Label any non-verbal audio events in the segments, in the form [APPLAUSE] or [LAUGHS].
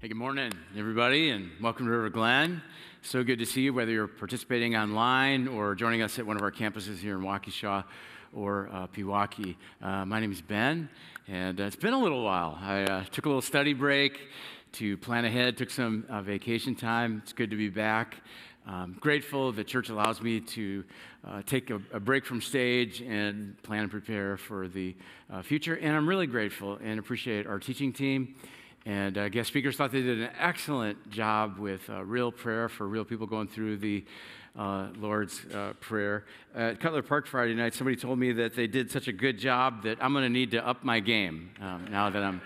Hey, good morning, everybody, and welcome to River Glen. So good to see you, whether you're participating online or joining us at one of our campuses here in Waukesha or uh, Pewaukee. Uh, my name is Ben, and uh, it's been a little while. I uh, took a little study break to plan ahead, took some uh, vacation time. It's good to be back. I'm grateful that church allows me to uh, take a, a, break from stage and plan and prepare for the uh, future. And I'm really grateful and appreciate our teaching team and uh, guest speakers thought they did an excellent job with uh, real prayer for real people going through the uh, Lord's uh, Prayer. At Cutler Park Friday night, somebody told me that they did such a good job that I'm going to need to up my game um, now that I'm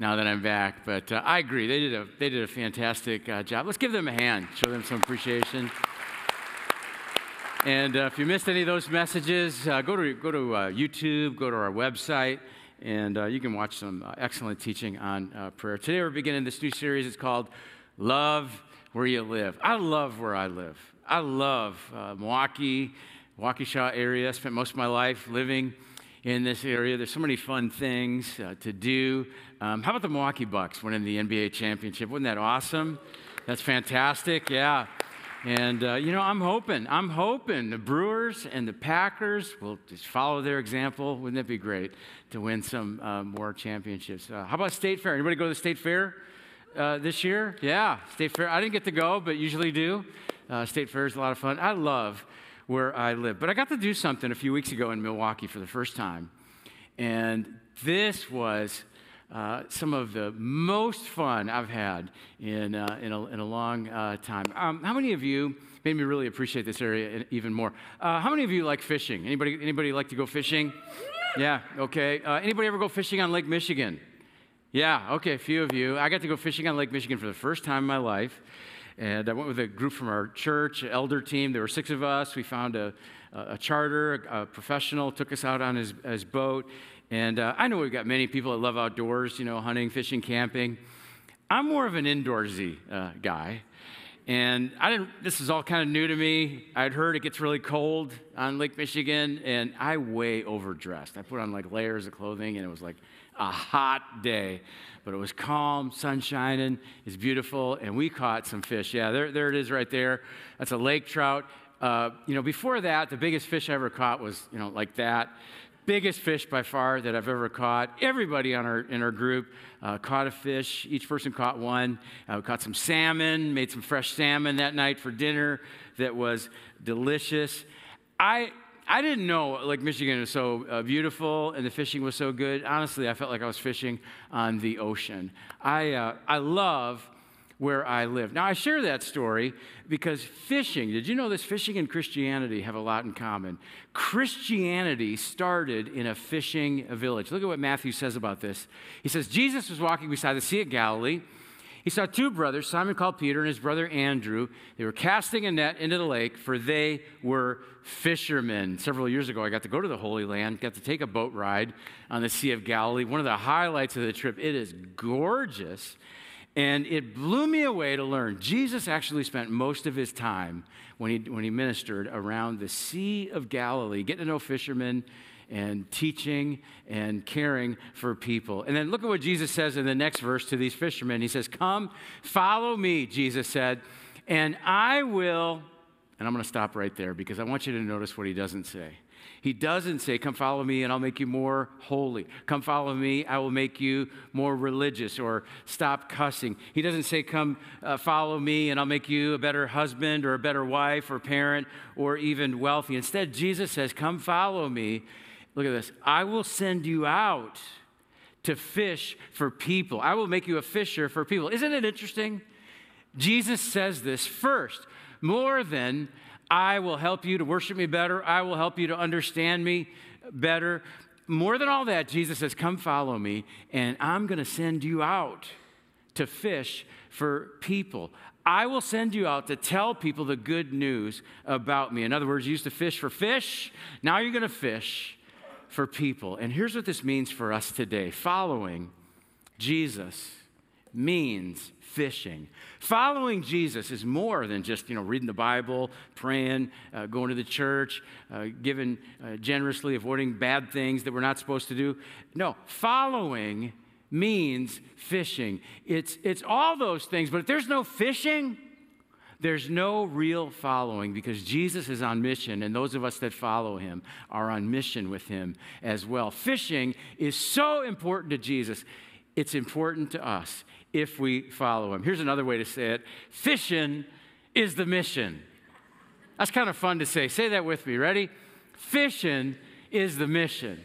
now that I'm back. But uh, I agree, they did a they did a fantastic uh, job. Let's give them a hand, show them some appreciation. And if you missed any of those messages, go to go to YouTube, go to our website and uh, you can watch some uh, excellent teaching on uh, prayer. Today we're beginning this new series. It's called Love Where You Live. I love where I live. I love uh, Milwaukee, Waukesha area. I spent most of my life living in this area. There's so many fun things uh, to do. Um, how about the Milwaukee Bucks winning the NBA championship? Wasn't that awesome? That's fantastic. Yeah. And, uh, you know, I'm hoping, I'm hoping the Brewers and the Packers will just follow their example. Wouldn't that be great to win some uh, more championships? Uh, how about State Fair? Anybody go to the State Fair uh, this year? Yeah, State Fair. I didn't get to go, but usually do. Uh, State Fair is a lot of fun. I love where I live. But I got to do something a few weeks ago in Milwaukee for the first time. And this was uh, some of the most fun I've had in, uh, in, a, in, a, long uh, time. Um, how many of you made me really appreciate this area even more? Uh, how many of you like fishing? Anybody, anybody like to go fishing? Yeah, okay. Uh, anybody ever go fishing on Lake Michigan? Yeah, okay, a few of you. I got to go fishing on Lake Michigan for the first time in my life. And I went with a group from our church, elder team. There were six of us. We found a, a charter, a professional, took us out on his, his boat. And uh, I know we've got many people that love outdoors, you know, hunting, fishing, camping. I'm more of an indoorsy uh, guy. And I didn't, this is all kind of new to me. I'd heard it gets really cold on Lake Michigan, and I way overdressed. I put on like layers of clothing, and it was like a hot day. But it was calm, sun shining, it's beautiful, and we caught some fish. Yeah, there, there it is right there. That's a lake trout. Uh, you know, before that, the biggest fish I ever caught was, you know, like that biggest fish by far that I've ever caught. Everybody on our, in our group uh, caught a fish. Each person caught one. Uh, we caught some salmon, made some fresh salmon that night for dinner that was delicious. I, I didn't know Lake Michigan was so uh, beautiful and the fishing was so good. Honestly, I felt like I was fishing on the ocean. I, uh, I love where I live. Now, I share that story because fishing, did you know this? Fishing and Christianity have a lot in common. Christianity started in a fishing village. Look at what Matthew says about this. He says, Jesus was walking beside the Sea of Galilee. He saw two brothers, Simon called Peter and his brother Andrew. They were casting a net into the lake, for they were fishermen. Several years ago, I got to go to the Holy Land, got to take a boat ride on the Sea of Galilee. One of the highlights of the trip, it is gorgeous. And it blew me away to learn Jesus actually spent most of his time when he, when he ministered around the Sea of Galilee, getting to know fishermen and teaching and caring for people. And then look at what Jesus says in the next verse to these fishermen. He says, Come, follow me, Jesus said, and I will. And I'm going to stop right there because I want you to notice what he doesn't say. He doesn't say, Come follow me and I'll make you more holy. Come follow me, I will make you more religious or stop cussing. He doesn't say, Come uh, follow me and I'll make you a better husband or a better wife or parent or even wealthy. Instead, Jesus says, Come follow me. Look at this. I will send you out to fish for people. I will make you a fisher for people. Isn't it interesting? Jesus says this first, more than I will help you to worship me better. I will help you to understand me better. More than all that, Jesus says, Come follow me, and I'm going to send you out to fish for people. I will send you out to tell people the good news about me. In other words, you used to fish for fish, now you're going to fish for people. And here's what this means for us today following Jesus means fishing. Following Jesus is more than just, you know, reading the Bible, praying, uh, going to the church, uh, giving uh, generously, avoiding bad things that we're not supposed to do. No, following means fishing. It's, it's all those things, but if there's no fishing, there's no real following because Jesus is on mission, and those of us that follow him are on mission with him as well. Fishing is so important to Jesus, it's important to us if we follow him. Here's another way to say it fishing is the mission. That's kind of fun to say. Say that with me. Ready? Fishing is the mission.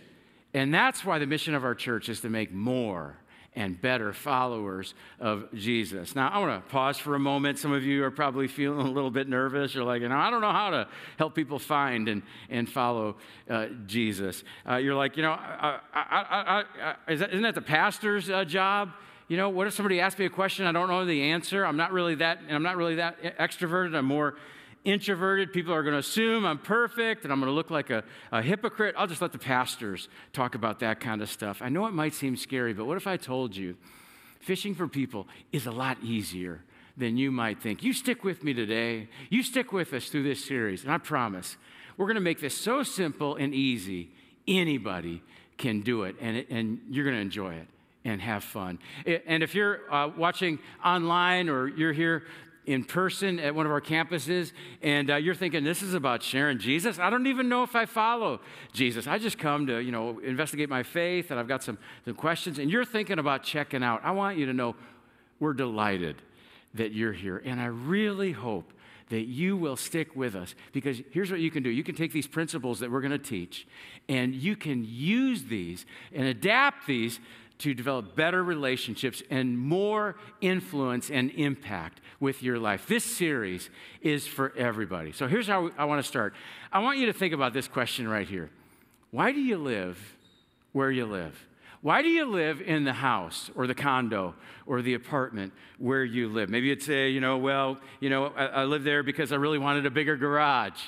And that's why the mission of our church is to make more and better followers of Jesus. Now, I want to pause for a moment. Some of you are probably feeling a little bit nervous. You're like, you know, I don't know how to help people find and, and follow uh, Jesus. Uh, you're like, you know, I, I, I, is isn't that the pastor's uh, job? You know, what if somebody asks me a question I don't know the answer? I'm not really that, I'm not really that extroverted. I'm more introverted. People are going to assume I'm perfect and I'm going to look like a, a, hypocrite. I'll just let the pastors talk about that kind of stuff. I know it might seem scary, but what if I told you fishing for people is a lot easier than you might think? You stick with me today. You stick with us through this series, and I promise we're going to make this so simple and easy. Anybody can do it, and, and you're going to enjoy it and have fun. And if you're uh, watching online or you're here in person at one of our campuses and uh, you're thinking this is about sharing jesus? I don't even know if i follow jesus. I just come to you know investigate my faith and i've got some, some questions and you're thinking about checking out. I want you to know we're delighted that you're here and i really hope that you will stick with us because here's what you can do. You can take these principles that we're going to teach and you can use these and adapt these to develop better relationships and more influence and impact with your life. This series is for everybody. So here's how I want to start. I want you to think about this question right here Why do you live where you live? Why do you live in the house or the condo or the apartment where you live? Maybe you'd say, you know, well, you know, I, I live there because I really wanted a bigger garage.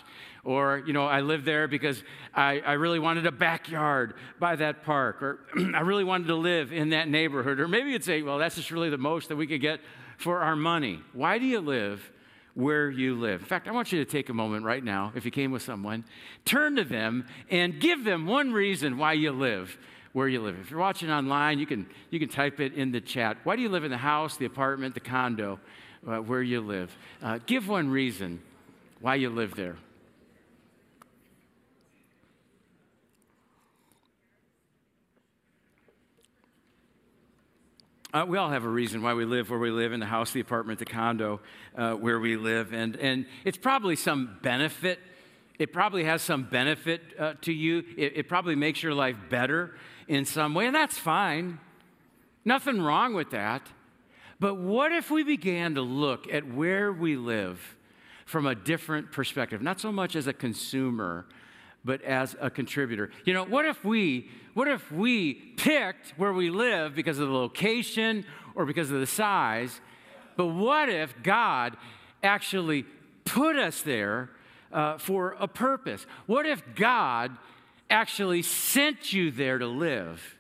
Or, you know, I lived there because I, I really wanted a backyard by that park. Or [CLEARS THROAT] I really wanted to live in that neighborhood. Or maybe you'd say, well, that's just really the most that we could get for our money. Why do you live where you live? In fact, I want you to take a moment right now, if you came with someone, turn to them and give them one reason why you live where you live. If you're watching online, you can, you can type it in the chat. Why do you live in the house, the apartment, the condo, uh, where you live? Uh, give one reason why you live there. Uh, we all have a reason why we live where we live in the house, the apartment, the condo uh, where we live. And, and it's probably some benefit. It probably has some benefit uh, to you. It, it probably makes your life better in some way. And that's fine. Nothing wrong with that. But what if we began to look at where we live from a different perspective? Not so much as a consumer, but as a contributor. You know, what if we what if we picked where we live because of the location or because of the size? But what if God actually put us there uh, for a purpose? What if God actually sent you there to live?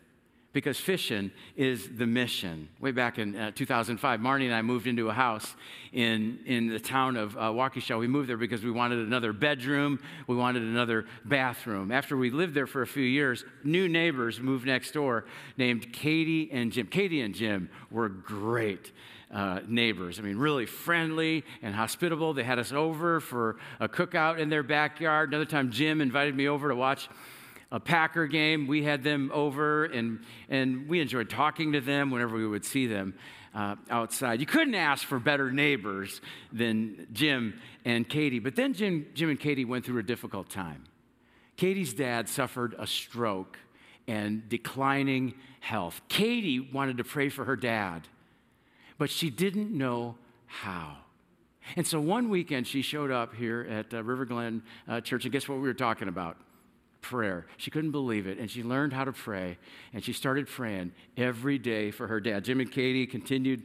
Because fishing is the mission. Way back in uh, 2005, Marnie and I moved into a house in, in the town of uh, Waukesha. We moved there because we wanted another bedroom, we wanted another bathroom. After we lived there for a few years, new neighbors moved next door named Katie and Jim. Katie and Jim were great. Uh, neighbors. I mean, really friendly and hospitable. They had us over for a cookout in their backyard. Another time, Jim invited me over to watch a Packer game. We had them over, and, and we enjoyed talking to them whenever we would see them uh, outside. You couldn't ask for better neighbors than Jim and Katie. But then Jim, Jim and Katie went through a difficult time. Katie's dad suffered a stroke and declining health. Katie wanted to pray for her dad, but she didn't know how. And so one weekend she showed up here at uh, River Glen uh, Church, and guess what we were talking about? Prayer. She couldn't believe it, and she learned how to pray, and she started praying every day for her dad. Jim and Katie continued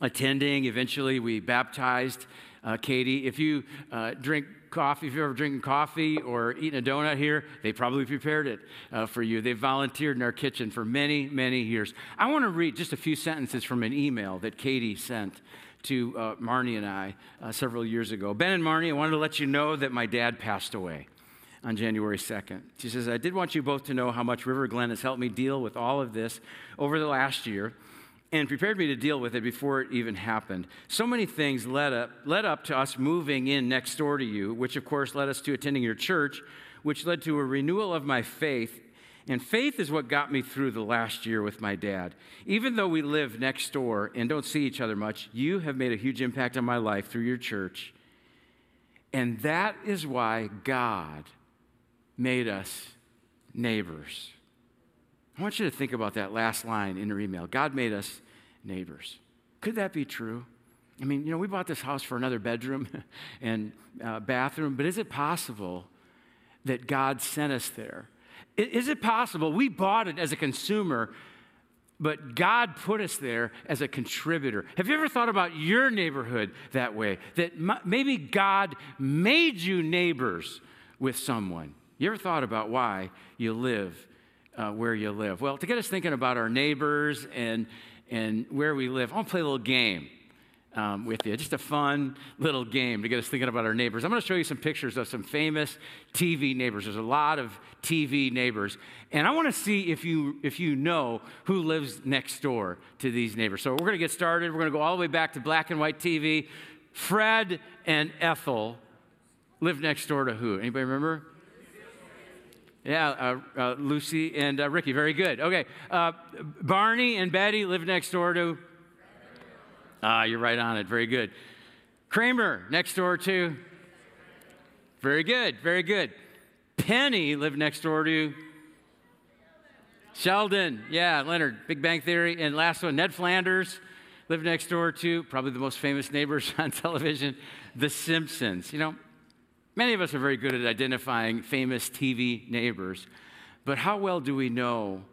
attending. Eventually, we baptized uh, Katie. If you uh, drink coffee, if you're ever drinking coffee or eating a donut here, they probably prepared it uh, for you. They volunteered in our kitchen for many, many years. I want to read just a few sentences from an email that Katie sent to uh, Marnie and I uh, several years ago. Ben and Marnie, I wanted to let you know that my dad passed away. On January 2nd. She says, I did want you both to know how much River Glen has helped me deal with all of this over the last year and prepared me to deal with it before it even happened. So many things led up, led up to us moving in next door to you, which of course led us to attending your church, which led to a renewal of my faith. And faith is what got me through the last year with my dad. Even though we live next door and don't see each other much, you have made a huge impact on my life through your church. And that is why God made us neighbors. I want you to think about that last line in your email. God made us neighbors. Could that be true? I mean, you know, we bought this house for another bedroom [LAUGHS] and uh, bathroom, but is it possible that God sent us there? Is it possible we bought it as a consumer, but God put us there as a contributor? Have you ever thought about your neighborhood that way? That maybe God made you neighbors with someone? You ever thought about why you live uh, where you live. Well, to get us thinking about our neighbors and, and where we live, I want to play a little game. Um, with you. Just a fun little game to get us thinking about our neighbors. I'm going to show you some pictures of some famous TV neighbors. There's a lot of TV neighbors, and I want to see if you if you know who lives next door to these neighbors. So we're going to get started. We're going to go all the way back to black and white TV. Fred and Ethel live next door to who? Anybody remember? Yeah, uh, uh, Lucy and uh, Ricky. Very good. Okay. Uh, Barney and Betty live next door to. Ah, you're right on it. Very good. Kramer next door to. Very good. Very good. Penny lived next door to. Sheldon. Yeah, Leonard. Big Bang Theory. And last one, Ned Flanders lived next door to probably the most famous neighbors [LAUGHS] on television, The Simpsons. You know, Many of us are very good at identifying famous TV neighbors, but how well do we know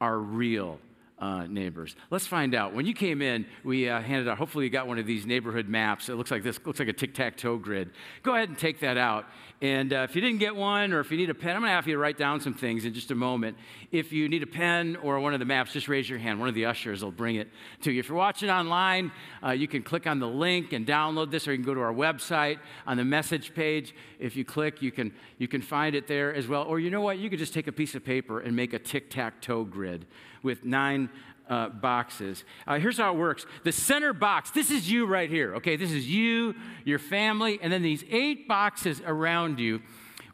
our real uh, neighbors. Let's find out. When you came in, we uh, handed out, hopefully, you got one of these neighborhood maps. It looks like this, looks like a tic tac toe grid. Go ahead and take that out. And uh, if you didn't get one or if you need a pen, I'm going to have you write down some things in just a moment. If you need a pen or one of the maps, just raise your hand. One of the ushers will bring it to you. If you're watching online, uh, you can click on the link and download this, or you can go to our website on the message page. If you click, you can, you can find it there as well. Or you know what? You could just take a piece of paper and make a tic tac toe grid with nine uh, boxes. Uh, here's how it works the center box, this is you right here, okay? This is you, your family, and then these eight boxes around you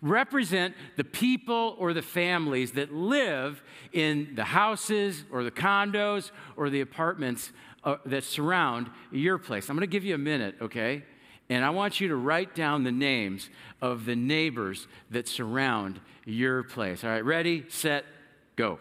represent the people or the families that live in the houses or the condos or the apartments uh, that surround your place. I'm to give you a minute, okay? And I want you to write down the names of the neighbors that surround your place. All right, ready, set, go.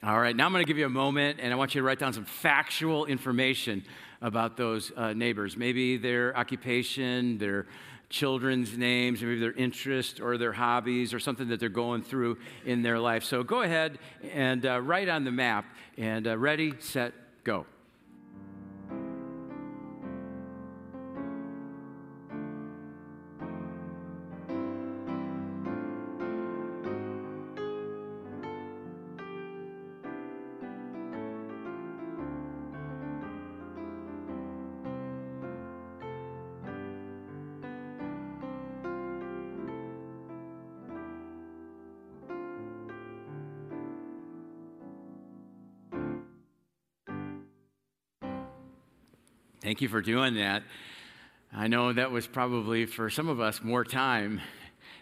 All right, now I'm going to give you a moment and I want you to write down some factual information about those uh, neighbors. Maybe their occupation, their children's names, maybe their interest or their hobbies or something that they're going through in their life. So go ahead and uh, write on the map and uh, ready, set, go. Thank you for doing that. I know that was probably for some of us more time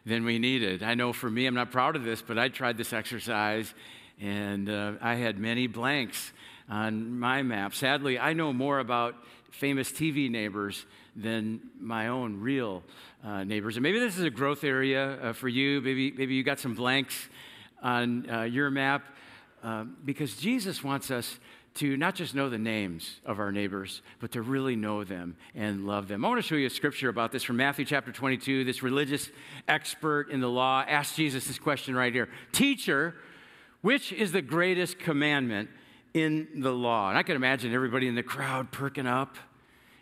than we needed. I know for me, I'm not proud of this, but I tried this exercise and uh, I had many blanks on my map. Sadly, I know more about famous TV neighbors than my own real uh, neighbors. And maybe this is a growth area uh, for you. Maybe, maybe you got some blanks on uh, your map uh, because Jesus wants us to not just know the names of our neighbors, but to really know them and love them. I want to show you a scripture about this from Matthew chapter 22. This religious expert in the law asked Jesus this question right here Teacher, which is the greatest commandment in the law? And I can imagine everybody in the crowd perking up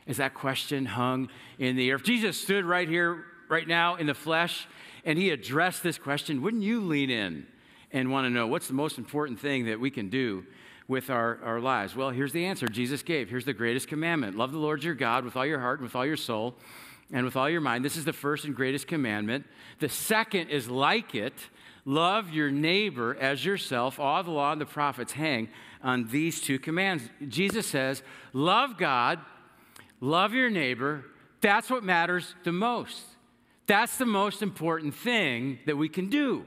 as that question hung in the air. If Jesus stood right here, right now in the flesh, and he addressed this question, wouldn't you lean in and want to know what's the most important thing that we can do with our, our lives? Well, here's the answer Jesus gave. Here's the greatest commandment love the Lord your God with all your heart and with all your soul and with all your mind. This is the first and greatest commandment. The second is like it love your neighbor as yourself. All the law and the prophets hang on these two commands. Jesus says, love God, love your neighbor. That's what matters the most. That's the most important thing that we can do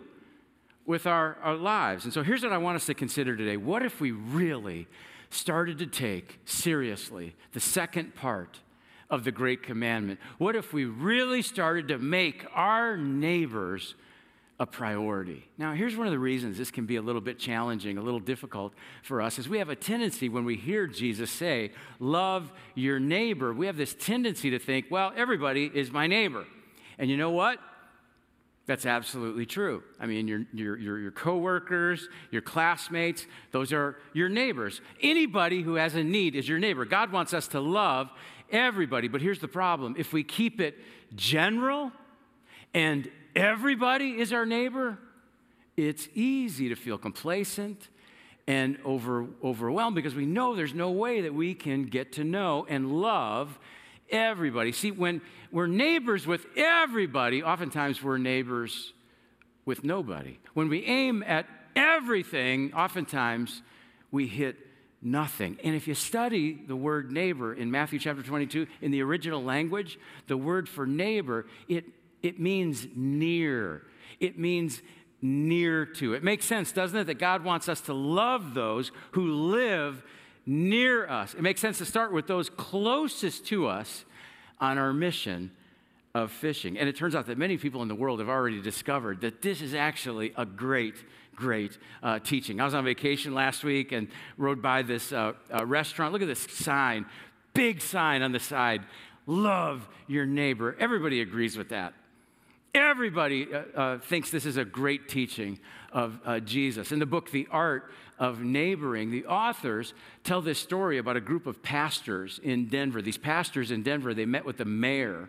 with our, our lives. And so here's what I want us to consider today. What if we really started to take seriously the second part of the Great Commandment? What if we really started to make our neighbors a priority? Now, here's one of the reasons this can be a little bit challenging, a little difficult for us, is we have a tendency when we hear Jesus say, Love your neighbor, we have this tendency to think, well, everybody is my neighbor. And you know what? That's absolutely true. I mean, your, your, your, your coworkers, your classmates, those are your neighbors. Anybody who has a need is your neighbor. God wants us to love everybody. But here's the problem if we keep it general and everybody is our neighbor, it's easy to feel complacent and over, overwhelmed because we know there's no way that we can get to know and love everybody. See, when we're neighbors with everybody, oftentimes we're neighbors with nobody. When we aim at everything, oftentimes we hit nothing. And if you study the word neighbor in Matthew chapter 22, in the original language, the word for neighbor, it, it means near. It means near to. It makes sense, doesn't it, that God wants us to love those who live near us. It makes sense to start with those closest to us on our mission of fishing. And it turns out that many people in the world have already discovered that this is actually a great, great uh, teaching. I was on vacation last week and rode by this uh, uh, restaurant. Look at this sign, big sign on the side love your neighbor. Everybody agrees with that. Everybody uh, uh, thinks this is a great teaching of uh, Jesus. In the book, The Art of Neighboring, the authors tell this story about a group of pastors in Denver. These pastors in Denver, they met with the mayor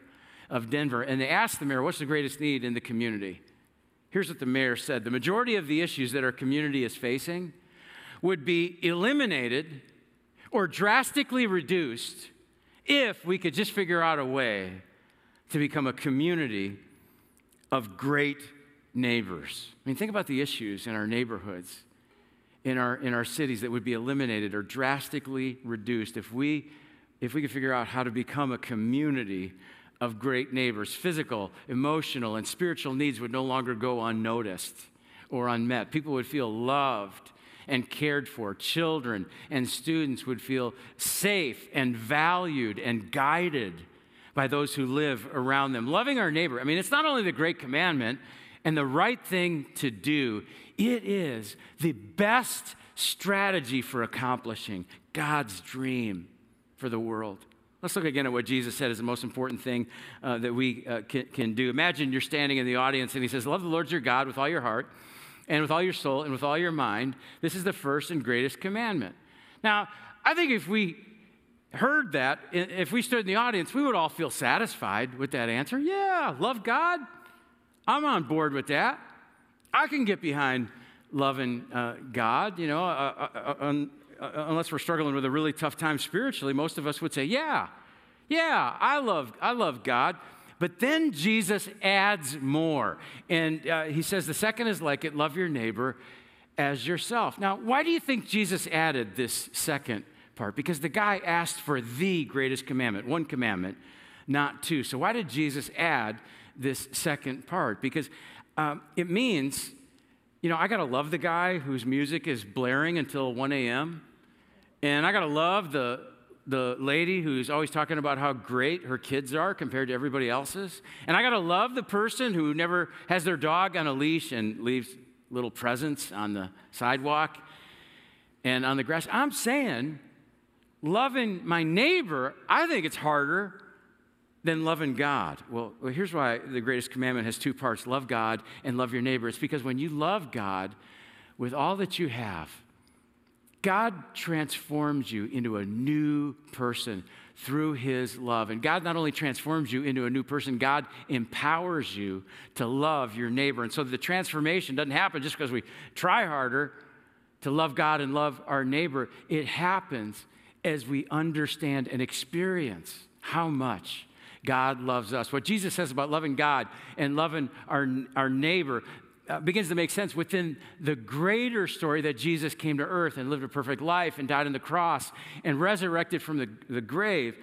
of Denver and they asked the mayor, What's the greatest need in the community? Here's what the mayor said The majority of the issues that our community is facing would be eliminated or drastically reduced if we could just figure out a way to become a community of great neighbors. I mean, think about the issues in our neighborhoods, in our, in our cities that would be eliminated or drastically reduced if we, if we could figure out how to become a community of great neighbors. Physical, emotional, and spiritual needs would no longer go unnoticed or unmet. People would feel loved and cared for. Children and students would feel safe and valued and guided by those who live around them. Loving our neighbor, I mean, it's not only the great commandment and the right thing to do, it is the best strategy for accomplishing God's dream for the world. Let's look again at what Jesus said is the most important thing uh, that we uh, can, can do. Imagine you're standing in the audience and he says, Love the Lord your God with all your heart and with all your soul and with all your mind. This is the first and greatest commandment. Now, I think if we heard that, if we stood in the audience, we would all feel satisfied with that answer. Yeah, love God. I'm on board with that. I can get behind loving uh, God, you know, uh, uh, uh, uh, unless we're struggling with a really tough time spiritually, most of us would say, yeah, yeah, I love, I love God. But then Jesus adds more. And uh, he says, the second is like it love your neighbor as yourself. Now, why do you think Jesus added this second part because the guy asked for the greatest commandment, one commandment, not two. So, why did Jesus add this second part? Because um, it means, you know, I got to love the guy whose music is blaring until 1 a.m., and I got to love the the lady who's always talking about how great her kids are compared to everybody else's. And I got to love the person who never has their dog on a leash and leaves little presents on the sidewalk and on the grass. I'm saying loving my neighbor, I think it's harder than loving God. Well, here's why the greatest commandment has two parts love God and love your neighbor. It's because when you love God with all that you have, God transforms you into a new person through his love. And God not only transforms you into a new person, God empowers you to love your neighbor. And so the transformation doesn't happen just because we try harder to love God and love our neighbor. It happens as we understand and experience how much God loves us. What Jesus says about loving God and loving our, our neighbor uh, begins to make sense within the greater story that Jesus came to earth and lived a perfect life and died on the cross and resurrected from the, the grave.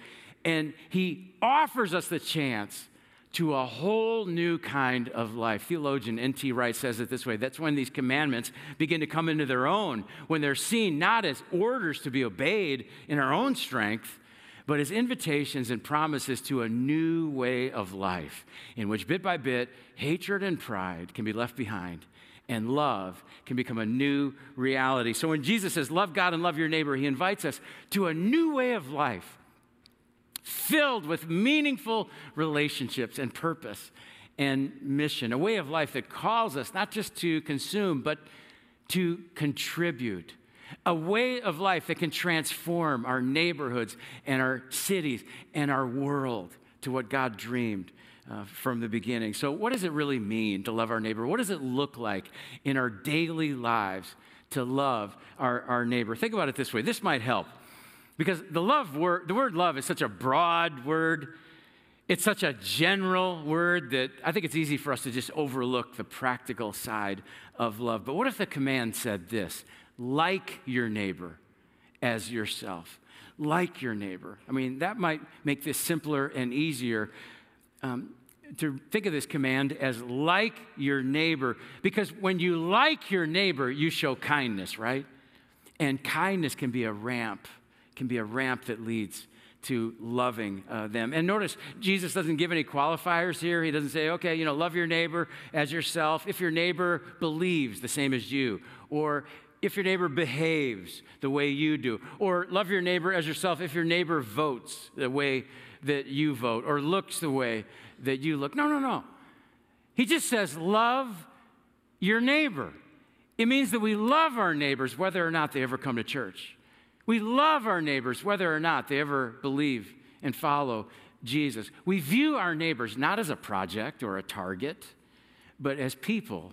And he offers us the chance to a whole new kind of life. Theologian N.T. Wright says it this way that's when these commandments begin to come into their own, when they're seen not as orders to be obeyed in our own strength, but as invitations and promises to a new way of life in which bit by bit, hatred and pride can be left behind and love can become a new reality. So when Jesus says, Love God and love your neighbor, he invites us to a new way of life filled with meaningful relationships and purpose and mission, a way of life that calls us not just to consume, but to contribute a way of life that can transform our neighborhoods and our cities and our world to what God dreamed uh, from the beginning. So, what does it really mean to love our neighbor? What does it look like in our daily lives to love our, our neighbor? Think about it this way this might help because the love word, the word love is such a broad word. It's such a general word that I think it's easy for us to just overlook the practical side of love. But what if the command said this like your neighbor as yourself. Like your neighbor. I mean, that might make this simpler and easier. Um, to think of this command as like your neighbor, because when you like your neighbor, you show kindness, right? And kindness can be a ramp, can be a ramp that leads to loving uh, them. And notice, Jesus doesn't give any qualifiers here. He doesn't say, okay, you know, love your neighbor as yourself if your neighbor believes the same as you, or if your neighbor behaves the way you do, or love your neighbor as yourself if your neighbor votes the way that you vote, or looks the way that you look. No, no, no. He just says, love your neighbor. It means that we love our neighbors whether or not they ever come to church. We love our neighbors whether or not they ever believe and follow Jesus. We view our neighbors not as a project or a target, but as people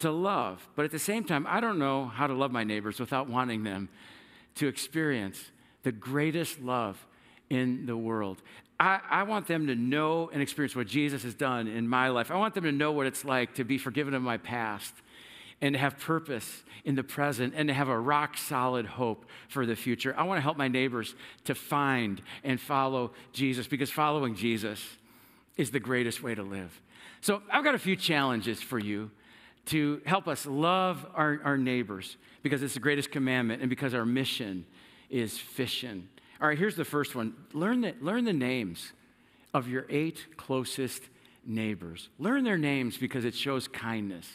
to love. But at the same time, I don't know how to love my neighbors without wanting them to experience the greatest love in the world. I, I, want them to know and experience what Jesus has done in my life. I want them to know what it's like to be forgiven of my past and to have purpose in the present and to have a rock solid hope for the future. I want to help my neighbors to find and follow Jesus because following Jesus is the greatest way to live. So I've got a few challenges for you to help us love our, our neighbors because it's the greatest commandment and because our mission is fishing. All right, here's the first one learn the, learn the names of your eight closest neighbors. Learn their names because it shows kindness.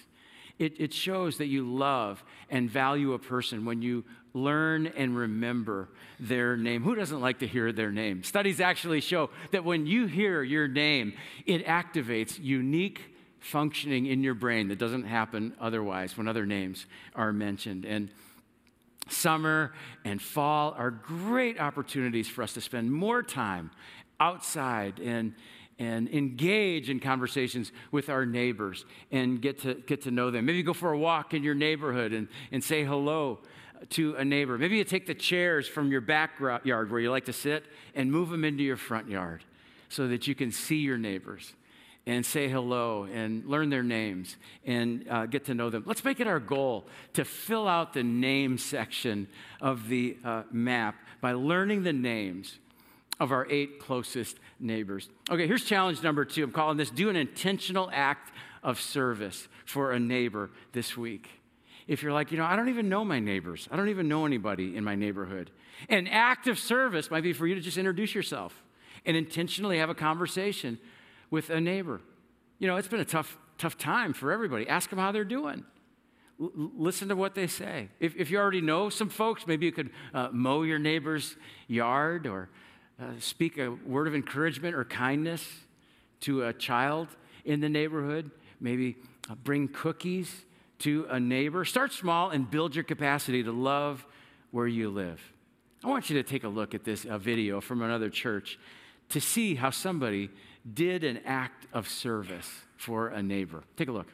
It, it shows that you love and value a person when you learn and remember their name. Who doesn't like to hear their name? Studies actually show that when you hear your name, it activates unique functioning in your brain that doesn't happen otherwise when other names are mentioned. And summer and fall are great opportunities for us to spend more time outside and and engage in conversations with our neighbors and get to get to know them. Maybe go for a walk in your neighborhood and, and say hello to a neighbor. Maybe you take the chairs from your backyard where you like to sit and move them into your front yard so that you can see your neighbors and say hello and learn their names and uh, get to know them. Let's make it our goal to fill out the name section of the uh, map by learning the names of our eight closest neighbors. Okay, here's challenge number two. I'm calling this do an intentional act of service for a neighbor this week. if you're like, you know, I don't even know my neighbors, I don't even know anybody in my neighborhood. An act of service might be for you to just introduce yourself and intentionally have a conversation with a neighbor. You know, it's been a tough, tough time for everybody. Ask them how they're doing. L- listen to what they say. If, if, you already know some folks, maybe you could uh, mow your neighbor's yard or uh, speak a word of encouragement or kindness to a child in the neighborhood. Maybe uh, bring cookies to a neighbor. Start small and build your capacity to love where you live. I want you to take a look at this uh, video from another church to see how somebody did an act of service for a neighbor. Take a look.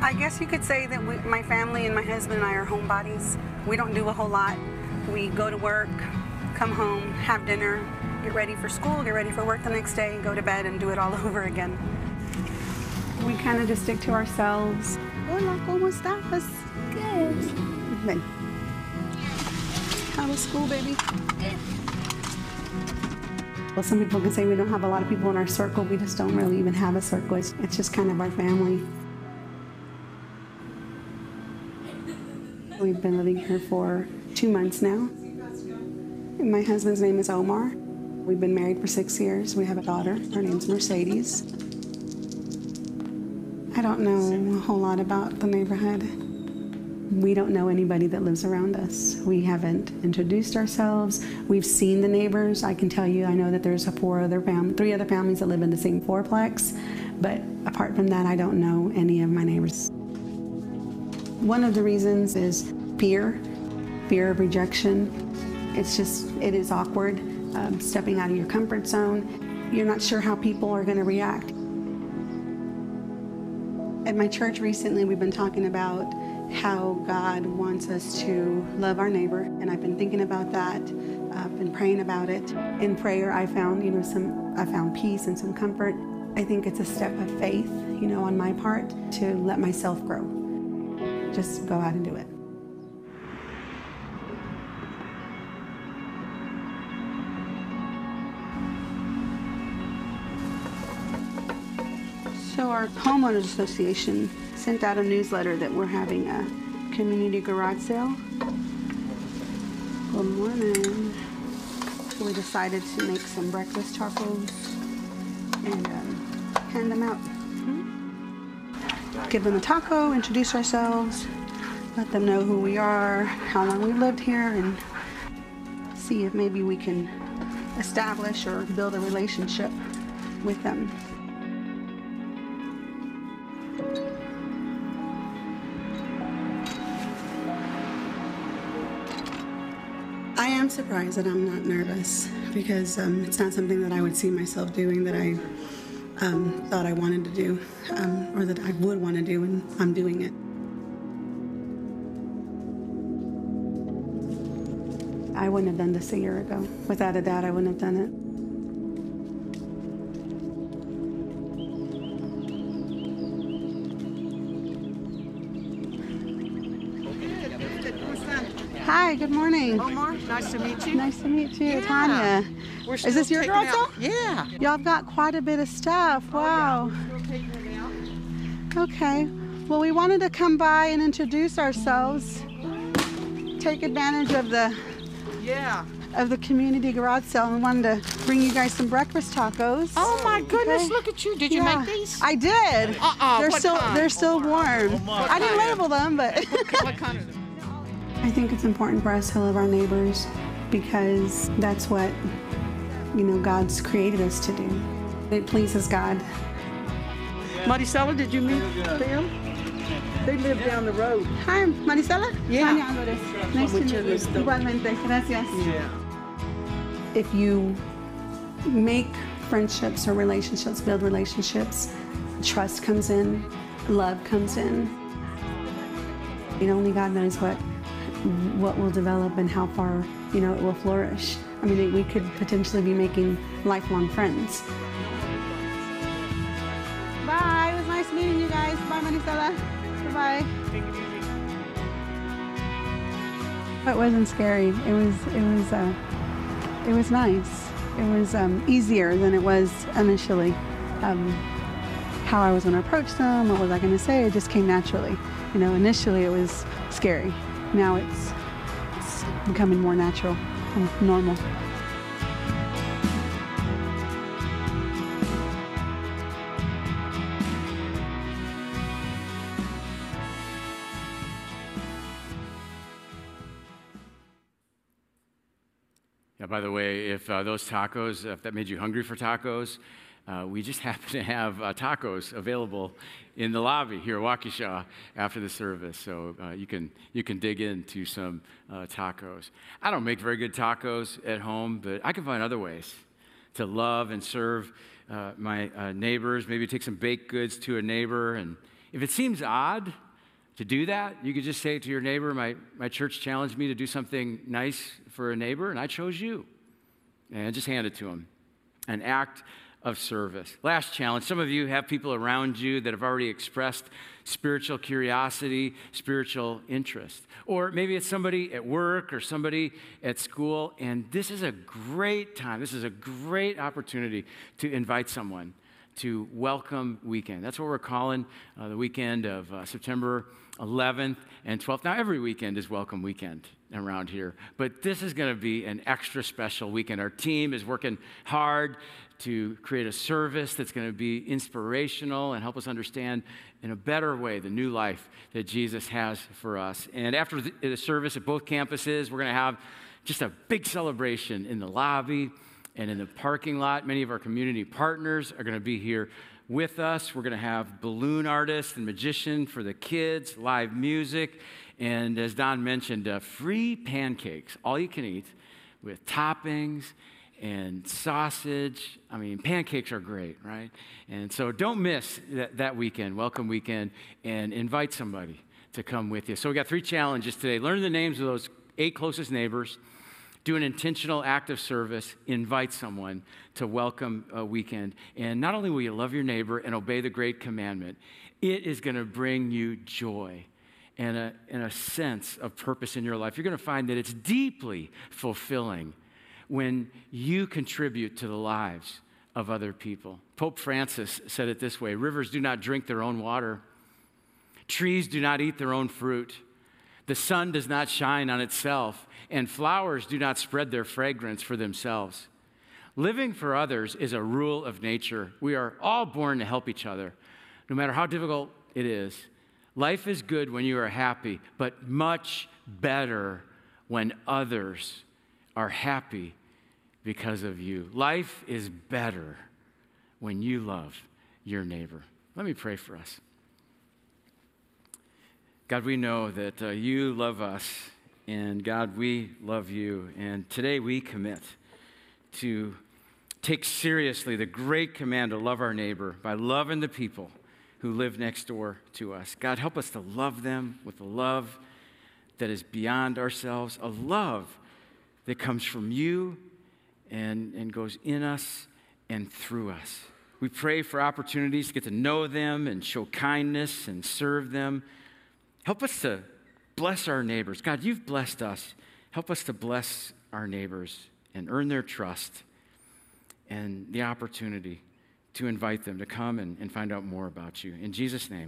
I guess you could say that we, my family and my husband and I are homebodies. We don't do a whole lot. We go to work, come home, have dinner, get ready for school, get ready for work the next day, and go to bed, and do it all [LAUGHS] over again. We kind of just stick to ourselves. Hola, ¿cómo estás? Good. Ven. How was school, baby? Well, some people can say we don't have a lot of people in our circle. We just don't really even have a circle. It's, it's just kind of our family. We've been living here for two months now. My husband's name is Omar. We've been married for six years. We have a daughter. Her name's Mercedes. I don't know a whole lot about the neighborhood. We don't know anybody that lives around us. We haven't introduced ourselves. We've seen the neighbors. I can tell you, I know that there's four other fam- three other families that live in the same fourplex, but apart from that, I don't know any of my neighbors. One of the reasons is fear, fear of rejection. It's just, it is awkward um, stepping out of your comfort zone. You're not sure how people are going to react. At my church recently, we've been talking about how God wants us to love our neighbor, and I've been thinking about that. I've been praying about it. In prayer, I found, you know, some, I found peace and some comfort. I think it's a step of faith, you know, on my part to let myself grow just go out and do it. So our homeowners association sent out a newsletter that we're having a community garage sale. Good morning. So we decided to make some breakfast tacos and um, hand them out give them a taco, introduce ourselves, let them know who we are, how long we've lived here, and see if maybe we can establish or build a relationship with them. Surprised that I'm not nervous because um, it's not something that I would see myself doing that I um, thought I wanted to do um, or that I would want to do, and I'm doing it. I wouldn't have done this a year ago. Without a doubt, I wouldn't have done it. Hi, good morning. Oh, Omar, nice to meet you. Nice to meet you, Yeah. Tanya. We're Is this your taking garage out- sale? Yeah. Y'all got quite a bit of stuff. Oh, wow. We're still taking it out. Okay. Well, we wanted to come by and introduce ourselves. Take advantage of the Yeah. of the community garage sale and wanted to bring you guys some breakfast tacos. Oh my goodness, Okay. look at you. Did you Yeah. make these? I did. Uh-uh, They're what still kind? they're still warm. I didn't label them, but [LAUGHS] what kind of I think it's important for us to love our neighbors because that's what you know God's created us to do. It pleases God. Maricela, did you meet them? They live down the road. Hi, Marisela. Yeah. Tania Álvarez. Nice to meet you. Igualmente. Gracias. Yeah. If you make friendships or relationships, build relationships, trust comes in, love comes in. And only God knows what what will develop and how far you know it will flourish. I mean, we could potentially be making lifelong friends. Bye. It was nice meeting you guys. Bye, Marisela. Bye. It wasn't scary. It was it was uh, it was nice. It was um, easier than it was initially. Um, how I was going to approach them, what was I going to say, it just came naturally. You know, initially it was scary. Now it's, it's becoming more natural and normal. By the way, if uh, those tacos, if that made you hungry for tacos, uh, we just [LAUGHS] happen to have uh, tacos available in the lobby here at Waukesha after the service. So uh, you, can, you can dig into some uh, tacos. I don't make very good tacos at home, but I can find other ways to love and serve uh, my uh, neighbors. Maybe take some baked goods to a neighbor. And if it seems odd to do that, you could just say to your neighbor, my, my church challenged me to do something nice for a neighbor, and I chose you. And just hand it to him. An act of service. Last challenge some of you have people around you that have already expressed spiritual curiosity, spiritual interest. Or maybe it's somebody at work or somebody at school, and this is a great time. This is a great opportunity to invite someone to Welcome Weekend. That's what we're calling uh, the weekend of uh, September 11th and 12th. Now, every weekend is Welcome Weekend around here, but this is going to be an extra special weekend. Our team is working hard to create a service that's going to be inspirational and help us understand in a better way the new life that Jesus has for us. And after the service at both campuses, we're going to have just a big celebration in the lobby and in the parking lot. Many of our community partners are going to be here with us. We're going to have balloon artists and magician for the kids, live music, and as Don mentioned, uh, free pancakes, all you can eat with toppings and sausage. I mean, pancakes are great, right? And so don't miss that, that weekend, welcome weekend, and invite somebody to come with you. So we got three challenges today. Learn the names of those eight closest neighbors. Do an intentional act of service. Invite someone to welcome a weekend. And not only will you love your neighbor and obey the great commandment, it is going to bring you joy and a, and a sense of purpose in your life. You're going to find that it's deeply fulfilling when you contribute to the lives of other people. Pope Francis said it this way Rivers do not drink their own water, trees do not eat their own fruit, the sun does not shine on itself, and flowers do not spread their fragrance for themselves. Living for others is a rule of nature. We are all born to help each other, no matter how difficult it is. Life is good when you are happy, but much better when others are happy because of you. Life is better when you love your neighbor. Let me pray for us. God, we know that uh, you love us, and God, we love you. And today we commit to take seriously the great command to love our neighbor by loving the people who live next door to us. God, help us to love them with a love that is beyond ourselves, a love that comes from you and, and goes in us and through us. We pray for opportunities to get to know them and show kindness and serve them. Help us to bless our neighbors. God, you've blessed us. Help us to bless our neighbors and earn their trust and the opportunity to invite them to come and, and find out more about you. In Jesus' name.